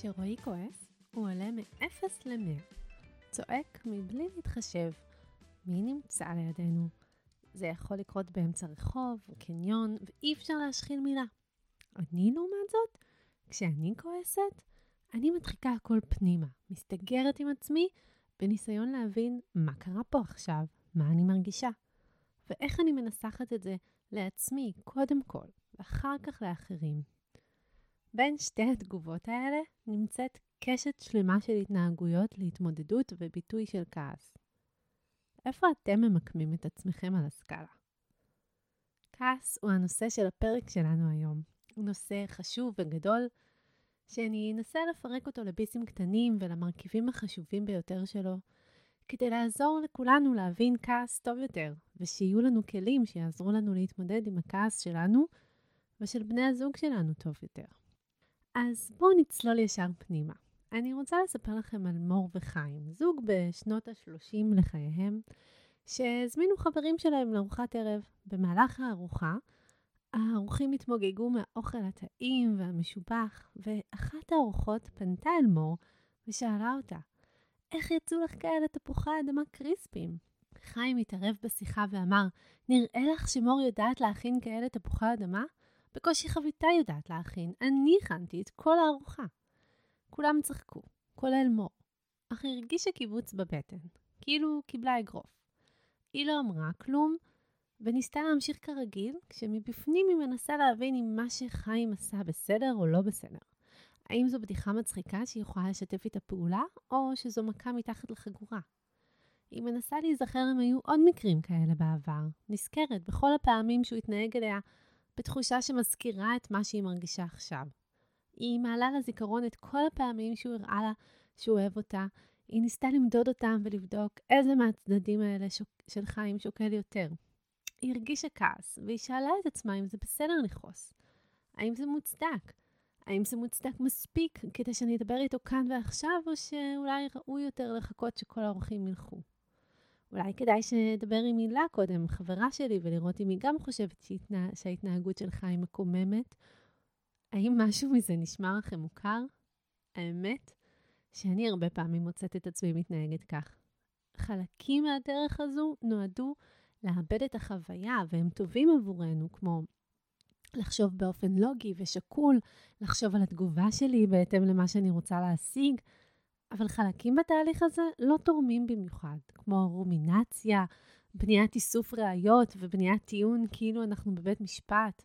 כשרועי כועס, הוא עולה מ-0 ל-100. צועק מבלי להתחשב. מי נמצא לידינו? זה יכול לקרות באמצע רחוב, קניון, ואי אפשר להשחיל מילה. אני, לעומת זאת, כשאני כועסת, אני מדחיקה הכל פנימה, מסתגרת עם עצמי, בניסיון להבין מה קרה פה עכשיו, מה אני מרגישה, ואיך אני מנסחת את זה לעצמי, קודם כל, ואחר כך לאחרים. בין שתי התגובות האלה נמצאת קשת שלמה של התנהגויות להתמודדות וביטוי של כעס. איפה אתם ממקמים את עצמכם על הסקאלה? כעס הוא הנושא של הפרק שלנו היום. הוא נושא חשוב וגדול, שאני אנסה לפרק אותו לביסים קטנים ולמרכיבים החשובים ביותר שלו, כדי לעזור לכולנו להבין כעס טוב יותר, ושיהיו לנו כלים שיעזרו לנו להתמודד עם הכעס שלנו ושל בני הזוג שלנו טוב יותר. אז בואו נצלול ישר פנימה. אני רוצה לספר לכם על מור וחיים, זוג בשנות ה-30 לחייהם, שהזמינו חברים שלהם לארוחת ערב. במהלך הארוחה, האורחים התמוגגו מהאוכל הטעים והמשובח, ואחת האורחות פנתה אל מור ושאלה אותה, איך יצאו לך כאלה תפוחי אדמה קריספים? חיים התערב בשיחה ואמר, נראה לך שמור יודעת להכין כאלה תפוחי אדמה? בקושי חביתה יודעת להכין, אני הכנתי את כל הארוחה. כולם צחקו, כולל מור, אך הרגישה קיבוץ בבטן, כאילו קיבלה אגרוף. היא לא אמרה כלום, וניסתה להמשיך כרגיל, כשמבפנים היא מנסה להבין אם מה שחיים עשה בסדר או לא בסדר. האם זו בדיחה מצחיקה שהיא יכולה לשתף איתה פעולה, או שזו מכה מתחת לחגורה. היא מנסה להיזכר אם היו עוד מקרים כאלה בעבר, נזכרת בכל הפעמים שהוא התנהג אליה בתחושה שמזכירה את מה שהיא מרגישה עכשיו. היא מעלה לזיכרון את כל הפעמים שהוא הראה לה שהוא אוהב אותה. היא ניסתה למדוד אותם ולבדוק איזה מהצדדים האלה שוק, של חיים שוקל יותר. היא הרגישה כעס, והיא שאלה את עצמה אם זה בסדר לכעוס. האם זה מוצדק? האם זה מוצדק מספיק כדי שאני אדבר איתו כאן ועכשיו, או שאולי ראוי יותר לחכות שכל האורחים ילכו? אולי כדאי שנדבר עם הילה קודם, חברה שלי, ולראות אם היא גם חושבת שהתנה... שההתנהגות שלך היא מקוממת, האם משהו מזה נשמע לכם מוכר? האמת שאני הרבה פעמים מוצאת את עצמי מתנהגת כך. חלקים מהדרך הזו נועדו לאבד את החוויה, והם טובים עבורנו, כמו לחשוב באופן לוגי ושקול, לחשוב על התגובה שלי בהתאם למה שאני רוצה להשיג, אבל חלקים בתהליך הזה לא תורמים במיוחד, כמו רומינציה, בניית איסוף ראיות ובניית טיעון כאילו אנחנו בבית משפט.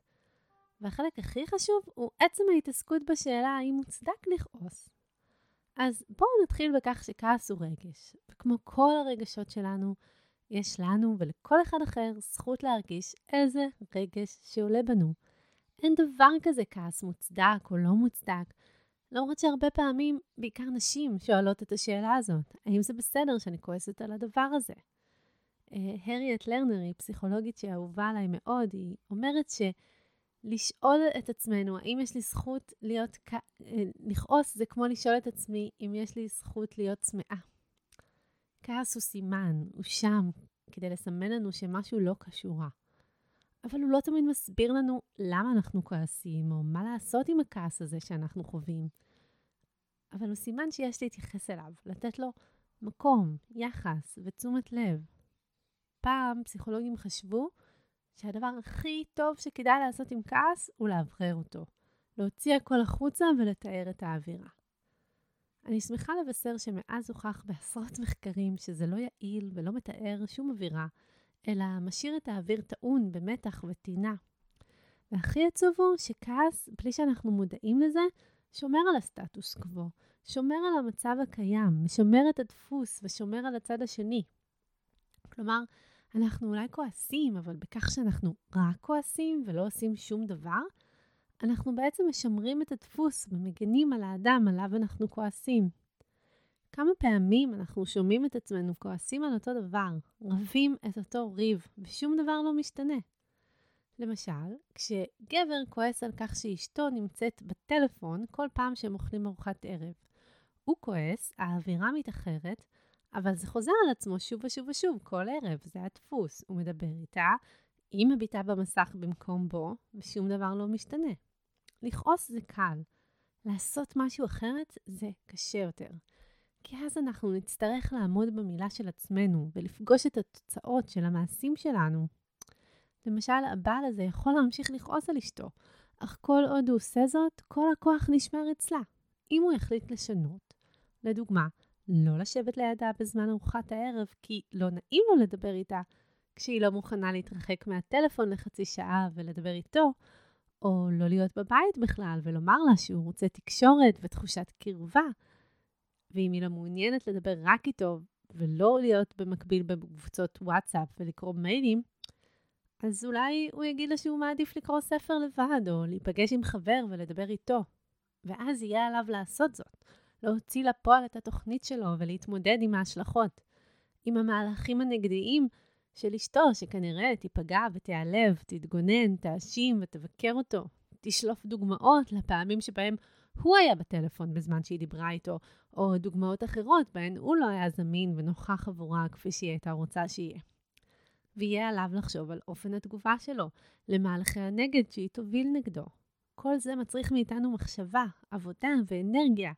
והחלק הכי חשוב הוא עצם ההתעסקות בשאלה האם מוצדק לכעוס. אז בואו נתחיל בכך שכעס הוא רגש, וכמו כל הרגשות שלנו, יש לנו ולכל אחד אחר זכות להרגיש איזה רגש שעולה בנו. אין דבר כזה כעס מוצדק או לא מוצדק, למרות שהרבה פעמים, בעיקר נשים, שואלות את השאלה הזאת, האם זה בסדר שאני כועסת על הדבר הזה? הריאט לרנר היא פסיכולוגית שאהובה עליי מאוד, היא אומרת ש... לשאול את עצמנו, האם יש לי זכות להיות, אה, לכעוס זה כמו לשאול את עצמי אם יש לי זכות להיות צמאה. כעס הוא סימן, הוא שם, כדי לסמן לנו שמשהו לא קשור רע. אבל הוא לא תמיד מסביר לנו למה אנחנו כועסים, או מה לעשות עם הכעס הזה שאנחנו חווים. אבל הוא סימן שיש להתייחס אליו, לתת לו מקום, יחס ותשומת לב. פעם פסיכולוגים חשבו שהדבר הכי טוב שכדאי לעשות עם כעס הוא לאוורר אותו. להוציא הכל החוצה ולתאר את האווירה. אני שמחה לבשר שמאז הוכח בעשרות מחקרים שזה לא יעיל ולא מתאר שום אווירה, אלא משאיר את האוויר טעון במתח וטינה. והכי עצוב הוא שכעס, בלי שאנחנו מודעים לזה, שומר על הסטטוס קוו, שומר על המצב הקיים, משמר את הדפוס ושומר על הצד השני. כלומר, אנחנו אולי כועסים, אבל בכך שאנחנו רק כועסים ולא עושים שום דבר, אנחנו בעצם משמרים את הדפוס ומגנים על האדם עליו אנחנו כועסים. כמה פעמים אנחנו שומעים את עצמנו כועסים על אותו דבר, רבים את אותו ריב, ושום דבר לא משתנה. למשל, כשגבר כועס על כך שאשתו נמצאת בטלפון כל פעם שהם אוכלים ארוחת ערב. הוא כועס, האווירה מתאחרת, אבל זה חוזר על עצמו שוב ושוב ושוב, כל ערב, זה הדפוס. הוא מדבר איתה, היא מביטה במסך במקום בו, ושום דבר לא משתנה. לכעוס זה קל. לעשות משהו אחרת זה קשה יותר. כי אז אנחנו נצטרך לעמוד במילה של עצמנו ולפגוש את התוצאות של המעשים שלנו. למשל, הבעל הזה יכול להמשיך לכעוס על אשתו, אך כל עוד הוא עושה זאת, כל הכוח נשמר אצלה. אם הוא יחליט לשנות, לדוגמה, לא לשבת לידה בזמן ארוחת הערב, כי לא נעים לו לדבר איתה כשהיא לא מוכנה להתרחק מהטלפון לחצי שעה ולדבר איתו, או לא להיות בבית בכלל ולומר לה שהוא רוצה תקשורת ותחושת קרבה, ואם היא לא מעוניינת לדבר רק איתו ולא להיות במקביל בקבוצות וואטסאפ ולקרוא מיילים, אז אולי הוא יגיד לה שהוא מעדיף לקרוא ספר לבד, או להיפגש עם חבר ולדבר איתו. ואז יהיה עליו לעשות זאת, להוציא לפועל את התוכנית שלו ולהתמודד עם ההשלכות. עם המהלכים הנגדיים של אשתו, שכנראה תיפגע ותיעלב, תתגונן, תאשים ותבקר אותו. תשלוף דוגמאות לפעמים שבהם הוא היה בטלפון בזמן שהיא דיברה איתו, או דוגמאות אחרות בהן הוא לא היה זמין ונוכח עבורה כפי שהיא הייתה רוצה שיהיה. ויהיה עליו לחשוב על אופן התגובה שלו, למהלכי הנגד שהיא תוביל נגדו. כל זה מצריך מאיתנו מחשבה, עבודה ואנרגיה,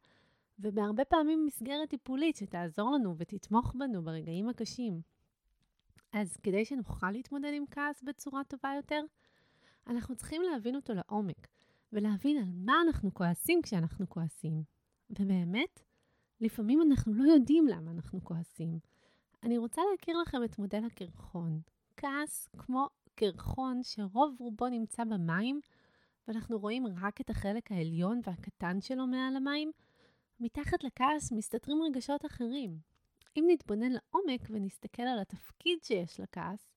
ובהרבה פעמים מסגרת טיפולית שתעזור לנו ותתמוך בנו ברגעים הקשים. אז כדי שנוכל להתמודד עם כעס בצורה טובה יותר, אנחנו צריכים להבין אותו לעומק, ולהבין על מה אנחנו כועסים כשאנחנו כועסים. ובאמת, לפעמים אנחנו לא יודעים למה אנחנו כועסים. אני רוצה להכיר לכם את מודל הקרחון. כעס כמו קרחון שרוב רובו נמצא במים, ואנחנו רואים רק את החלק העליון והקטן שלו מעל המים, מתחת לכעס מסתתרים רגשות אחרים. אם נתבונן לעומק ונסתכל על התפקיד שיש לכעס,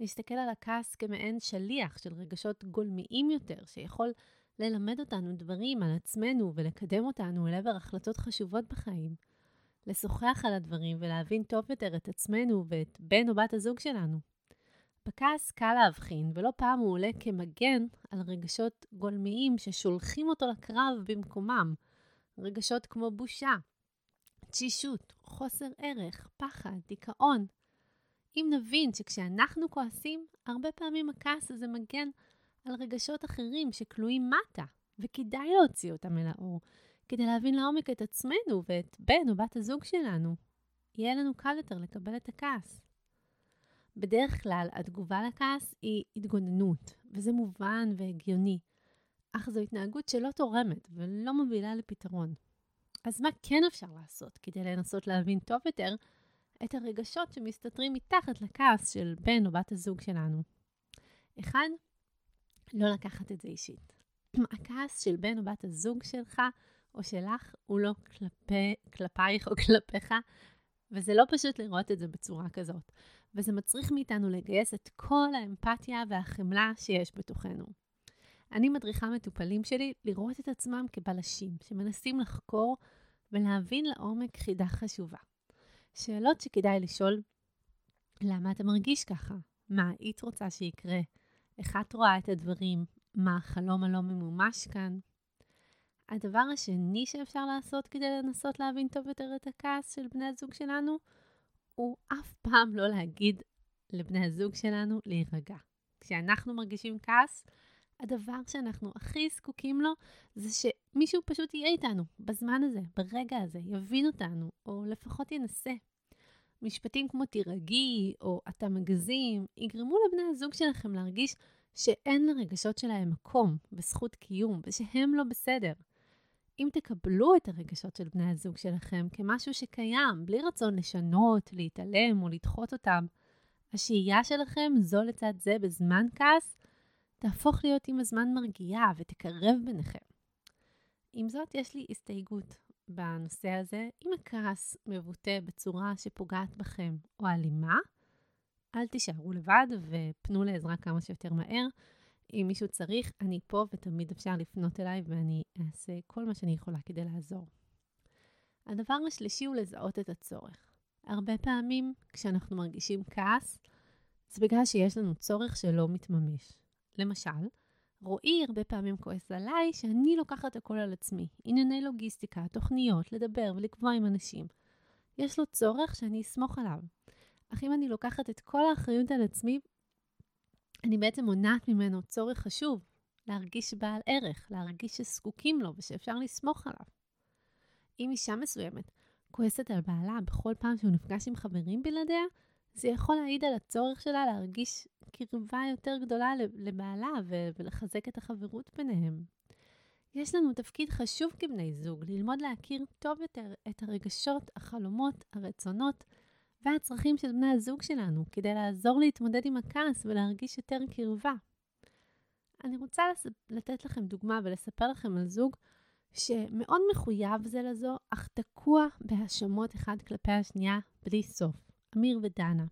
נסתכל על הכעס כמעין שליח של רגשות גולמיים יותר, שיכול ללמד אותנו דברים על עצמנו ולקדם אותנו אל עבר החלטות חשובות בחיים. לשוחח על הדברים ולהבין טוב יותר את עצמנו ואת בן או בת הזוג שלנו. בכעס קל להבחין, ולא פעם הוא עולה כמגן על רגשות גולמיים ששולחים אותו לקרב במקומם. רגשות כמו בושה, תשישות, חוסר ערך, פחד, דיכאון. אם נבין שכשאנחנו כועסים, הרבה פעמים הכעס הזה מגן על רגשות אחרים שכלואים מטה, וכדאי להוציא אותם אל האור, כדי להבין לעומק את עצמנו ואת בן או בת הזוג שלנו. יהיה לנו קל יותר לקבל את הכעס. בדרך כלל התגובה לכעס היא התגוננות, וזה מובן והגיוני, אך זו התנהגות שלא תורמת ולא מובילה לפתרון. אז מה כן אפשר לעשות כדי לנסות להבין טוב יותר את הרגשות שמסתתרים מתחת לכעס של בן או בת הזוג שלנו? אחד, לא לקחת את זה אישית. הכעס של בן או בת הזוג שלך או שלך הוא לא כלפי, כלפייך או כלפיך, וזה לא פשוט לראות את זה בצורה כזאת. וזה מצריך מאיתנו לגייס את כל האמפתיה והחמלה שיש בתוכנו. אני מדריכה מטופלים שלי לראות את עצמם כבלשים, שמנסים לחקור ולהבין לעומק חידה חשובה. שאלות שכדאי לשאול, למה אתה מרגיש ככה? מה היית רוצה שיקרה? איך את רואה את הדברים? מה החלום הלא ממומש כאן? הדבר השני שאפשר לעשות כדי לנסות להבין טוב יותר את הכעס של בני הזוג שלנו, הוא אף פעם לא להגיד לבני הזוג שלנו להירגע. כשאנחנו מרגישים כעס, הדבר שאנחנו הכי זקוקים לו זה שמישהו פשוט יהיה איתנו בזמן הזה, ברגע הזה, יבין אותנו, או לפחות ינסה. משפטים כמו תירגעי, או אתה מגזים, יגרמו לבני הזוג שלכם להרגיש שאין לרגשות שלהם מקום וזכות קיום, ושהם לא בסדר. אם תקבלו את הרגשות של בני הזוג שלכם כמשהו שקיים, בלי רצון לשנות, להתעלם או לדחות אותם, השהייה שלכם זו לצד זה בזמן כעס, תהפוך להיות עם הזמן מרגיעה ותקרב ביניכם. עם זאת, יש לי הסתייגות בנושא הזה. אם הכעס מבוטא בצורה שפוגעת בכם או אלימה, אל תישארו לבד ופנו לעזרה כמה שיותר מהר. אם מישהו צריך, אני פה ותמיד אפשר לפנות אליי ואני אעשה כל מה שאני יכולה כדי לעזור. הדבר השלישי הוא לזהות את הצורך. הרבה פעמים כשאנחנו מרגישים כעס, זה בגלל שיש לנו צורך שלא מתממש. למשל, רועי הרבה פעמים כועס עליי שאני לוקחת הכל על עצמי. ענייני לוגיסטיקה, תוכניות, לדבר ולקבוע עם אנשים. יש לו צורך שאני אסמוך עליו. אך אם אני לוקחת את כל האחריות על עצמי, אני בעצם מונעת ממנו צורך חשוב, להרגיש בעל ערך, להרגיש שזקוקים לו ושאפשר לסמוך עליו. אם אישה מסוימת כועסת על בעלה בכל פעם שהוא נפגש עם חברים בלעדיה, זה יכול להעיד על הצורך שלה להרגיש קרבה יותר גדולה לבעלה ולחזק את החברות ביניהם. יש לנו תפקיד חשוב כבני זוג, ללמוד להכיר טוב יותר את הרגשות, החלומות, הרצונות והצרכים של בני הזוג שלנו, כדי לעזור להתמודד עם הכעס ולהרגיש יותר קרבה. אני רוצה לתת לכם דוגמה ולספר לכם על זוג שמאוד מחויב זה לזו, אך תקוע בהאשמות אחד כלפי השנייה בלי סוף. אמיר ודנה.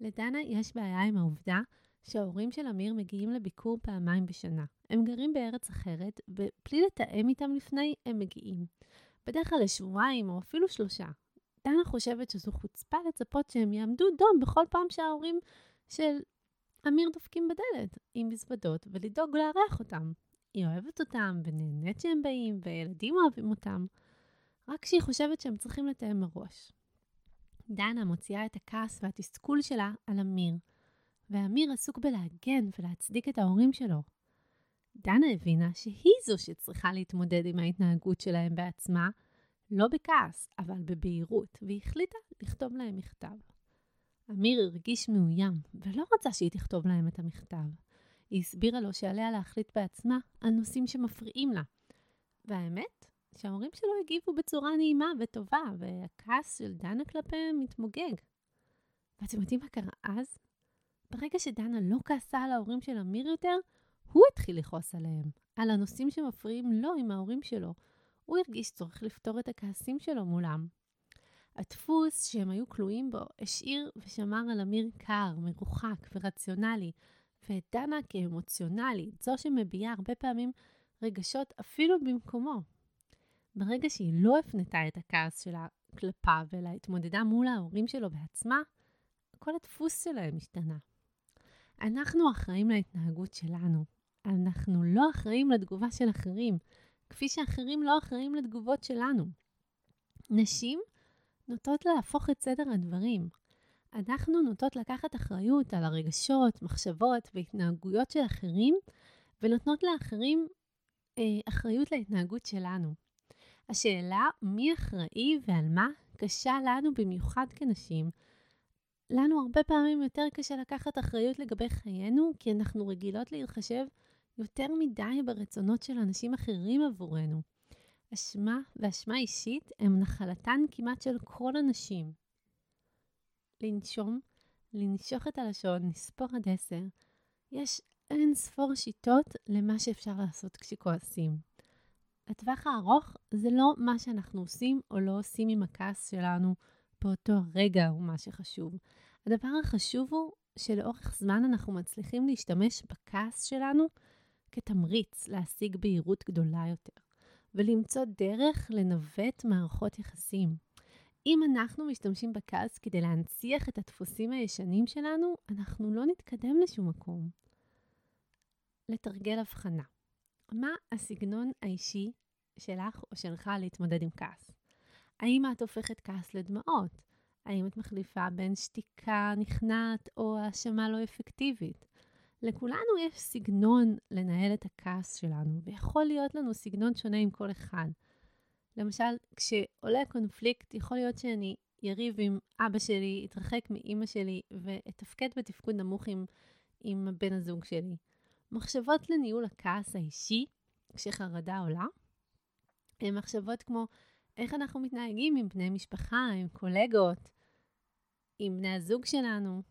לדנה יש בעיה עם העובדה שההורים של אמיר מגיעים לביקור פעמיים בשנה. הם גרים בארץ אחרת, ובלי לתאם איתם לפני, הם מגיעים. בדרך כלל לשבועיים או אפילו שלושה. דנה חושבת שזו חוצפה לצפות שהם יעמדו דום בכל פעם שההורים של אמיר דופקים בדלת עם מזוודות ולדאוג לארח אותם. היא אוהבת אותם ונהנית שהם באים, וילדים אוהבים אותם, רק כשהיא חושבת שהם צריכים לתאם מראש. דנה מוציאה את הכעס והתסכול שלה על אמיר, ואמיר עסוק בלהגן ולהצדיק את ההורים שלו. דנה הבינה שהיא זו שצריכה להתמודד עם ההתנהגות שלהם בעצמה, לא בכעס, אבל בבהירות, והיא החליטה לכתוב להם מכתב. אמיר הרגיש מאוים, ולא רצה שהיא תכתוב להם את המכתב. היא הסבירה לו שעליה להחליט בעצמה על נושאים שמפריעים לה. והאמת, שההורים שלו הגיבו בצורה נעימה וטובה, והכעס של דנה כלפיהם מתמוגג. ואתם יודעים מה קרה אז? ברגע שדנה לא כעסה על ההורים של אמיר יותר, הוא התחיל לכעוס עליהם, על הנושאים שמפריעים לו עם ההורים שלו. הוא הרגיש צורך לפתור את הכעסים שלו מולם. הדפוס שהם היו כלואים בו השאיר ושמר על אמיר קר, מרוחק ורציונלי, ואת דנה כאמוציונלית, זו שמביעה הרבה פעמים רגשות אפילו במקומו. ברגע שהיא לא הפנתה את הכעס שלה כלפיו, אלא התמודדה מול ההורים שלו בעצמה, כל הדפוס שלהם השתנה. אנחנו אחראים להתנהגות שלנו. אנחנו לא אחראים לתגובה של אחרים, כפי שאחרים לא אחראים לתגובות שלנו. נשים נוטות להפוך את סדר הדברים. אנחנו נוטות לקחת אחריות על הרגשות, מחשבות והתנהגויות של אחרים, ונותנות לאחרים אה, אחריות להתנהגות שלנו. השאלה מי אחראי ועל מה קשה לנו במיוחד כנשים. לנו הרבה פעמים יותר קשה לקחת אחריות לגבי חיינו, כי אנחנו רגילות להתחשב יותר מדי ברצונות של אנשים אחרים עבורנו. אשמה ואשמה אישית הם נחלתן כמעט של כל הנשים. לנשום, לנשוך את הלשון, לספור עד עשר. יש אין ספור שיטות למה שאפשר לעשות כשכועסים. לטווח הארוך זה לא מה שאנחנו עושים או לא עושים עם הכעס שלנו באותו הרגע הוא מה שחשוב. הדבר החשוב הוא שלאורך זמן אנחנו מצליחים להשתמש בכעס שלנו כתמריץ להשיג בהירות גדולה יותר, ולמצוא דרך לנווט מערכות יחסים. אם אנחנו משתמשים בכעס כדי להנציח את הדפוסים הישנים שלנו, אנחנו לא נתקדם לשום מקום. לתרגל הבחנה. מה הסגנון האישי שלך או שלך להתמודד עם כעס? האם את הופכת כעס לדמעות? האם את מחליפה בין שתיקה נכנעת או האשמה לא אפקטיבית? לכולנו יש סגנון לנהל את הכעס שלנו, ויכול להיות לנו סגנון שונה עם כל אחד. למשל, כשעולה קונפליקט, יכול להיות שאני יריב עם אבא שלי, אתרחק מאימא שלי ואתפקד בתפקוד נמוך עם, עם בן הזוג שלי. מחשבות לניהול הכעס האישי, כשחרדה עולה, מחשבות כמו איך אנחנו מתנהגים עם בני משפחה, עם קולגות, עם בני הזוג שלנו.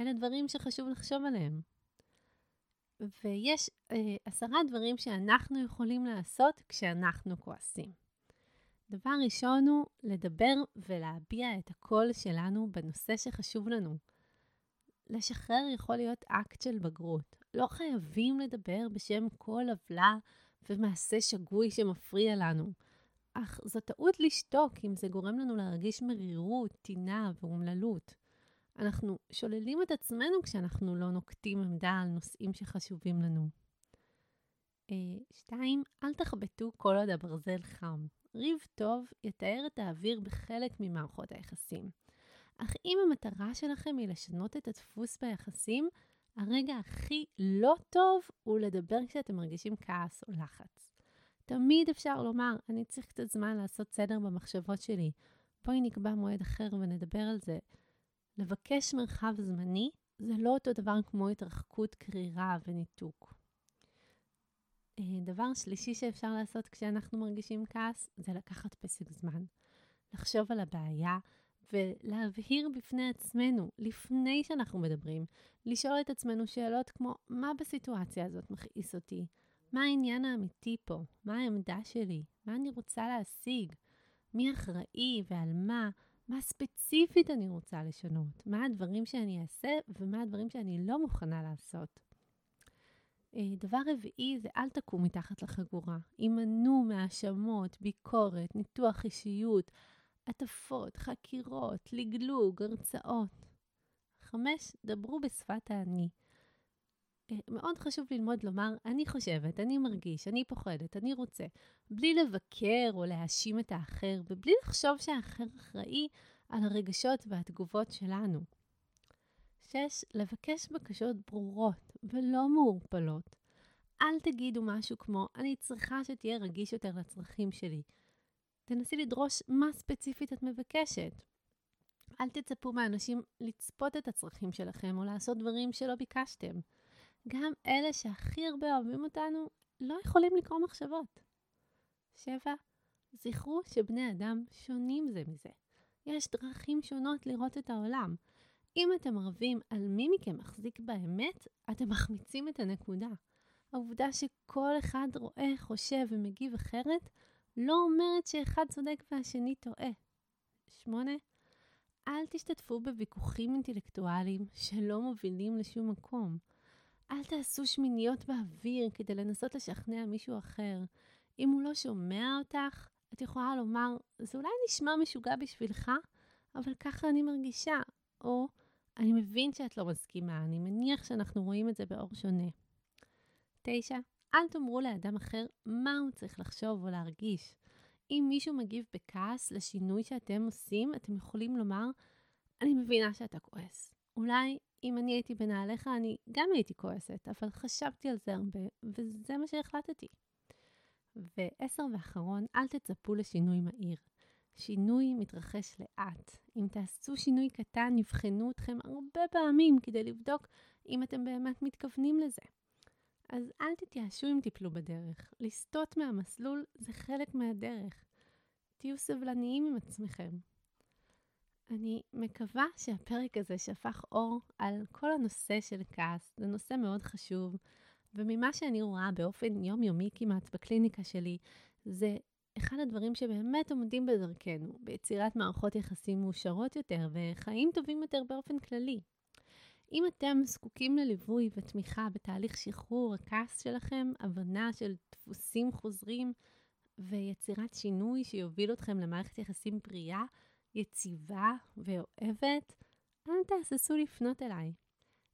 אלה דברים שחשוב לחשוב עליהם. ויש אה, עשרה דברים שאנחנו יכולים לעשות כשאנחנו כועסים. דבר ראשון הוא לדבר ולהביע את הקול שלנו בנושא שחשוב לנו. לשחרר יכול להיות אקט של בגרות. לא חייבים לדבר בשם כל עוולה ומעשה שגוי שמפריע לנו. אך זו טעות לשתוק אם זה גורם לנו להרגיש מרירות, טינה ואומללות. אנחנו שוללים את עצמנו כשאנחנו לא נוקטים עמדה על נושאים שחשובים לנו. אה, שתיים, אל תחבטו כל עוד הברזל חם. ריב טוב יתאר את האוויר בחלק ממערכות היחסים. אך אם המטרה שלכם היא לשנות את הדפוס ביחסים, הרגע הכי לא טוב הוא לדבר כשאתם מרגישים כעס או לחץ. תמיד אפשר לומר, אני צריך קצת זמן לעשות סדר במחשבות שלי. בואי נקבע מועד אחר ונדבר על זה. לבקש מרחב זמני זה לא אותו דבר כמו התרחקות, קרירה וניתוק. אה, דבר שלישי שאפשר לעשות כשאנחנו מרגישים כעס זה לקחת פסק זמן. לחשוב על הבעיה ולהבהיר בפני עצמנו, לפני שאנחנו מדברים, לשאול את עצמנו שאלות כמו, מה בסיטואציה הזאת מכעיס אותי? מה העניין האמיתי פה? מה העמדה שלי? מה אני רוצה להשיג? מי אחראי ועל מה? מה ספציפית אני רוצה לשנות? מה הדברים שאני אעשה ומה הדברים שאני לא מוכנה לעשות? אה, דבר רביעי זה אל תקעו מתחת לחגורה. הימנעו מהאשמות, ביקורת, ניתוח אישיות, הטפות, חקירות, לגלוג, הרצאות. חמש, דברו בשפת האני. אה, מאוד חשוב ללמוד לומר, אני חושבת, אני מרגיש, אני פוחדת, אני רוצה, בלי לבקר או להאשים את האחר, ובלי לחשוב שהאחר אחראי על הרגשות והתגובות שלנו. 6. לבקש בקשות ברורות ולא מעורפלות. אל תגידו משהו כמו, אני צריכה שתהיה רגיש יותר לצרכים שלי. תנסי לדרוש מה ספציפית את מבקשת. אל תצפו מאנשים לצפות את הצרכים שלכם או לעשות דברים שלא ביקשתם. גם אלה שהכי הרבה אוהבים אותנו לא יכולים לקרוא מחשבות. 7. זכרו שבני אדם שונים זה מזה. יש דרכים שונות לראות את העולם. אם אתם רבים על מי מכם מחזיק באמת, אתם מחמיצים את הנקודה. העובדה שכל אחד רואה, חושב ומגיב אחרת, לא אומרת שאחד צודק והשני טועה. 8. אל תשתתפו בוויכוחים אינטלקטואליים שלא מובילים לשום מקום. אל תעשו שמיניות באוויר כדי לנסות לשכנע מישהו אחר. אם הוא לא שומע אותך, את יכולה לומר, זה אולי נשמע משוגע בשבילך, אבל ככה אני מרגישה. או, אני מבין שאת לא מסכימה, אני מניח שאנחנו רואים את זה באור שונה. 9. אל תאמרו לאדם אחר מה הוא צריך לחשוב או להרגיש. אם מישהו מגיב בכעס לשינוי שאתם עושים, אתם יכולים לומר, אני מבינה שאתה כועס. אולי אם אני הייתי בנעליך, אני גם הייתי כועסת, אבל חשבתי על זה הרבה, וזה מה שהחלטתי. ועשר ואחרון, אל תצפו לשינוי מהיר. שינוי מתרחש לאט. אם תעשו שינוי קטן, יבחנו אתכם הרבה פעמים כדי לבדוק אם אתם באמת מתכוונים לזה. אז אל תתייאשו אם תיפלו בדרך. לסטות מהמסלול זה חלק מהדרך. תהיו סבלניים עם עצמכם. אני מקווה שהפרק הזה שפך אור על כל הנושא של כעס. זה נושא מאוד חשוב, וממה שאני רואה באופן יומיומי כמעט בקליניקה שלי, זה אחד הדברים שבאמת עומדים בדרכנו, ביצירת מערכות יחסים מאושרות יותר וחיים טובים יותר באופן כללי. אם אתם זקוקים לליווי ותמיכה בתהליך שחרור הכעס שלכם, הבנה של דפוסים חוזרים ויצירת שינוי שיוביל אתכם למערכת יחסים בריאה, יציבה ואוהבת, אל תהססו לפנות אליי.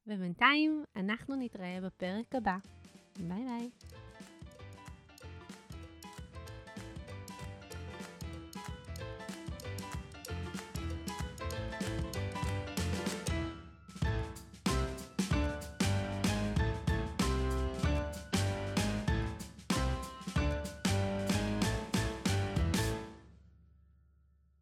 ובינתיים, אנחנו נתראה בפרק הבא. ביי ביי.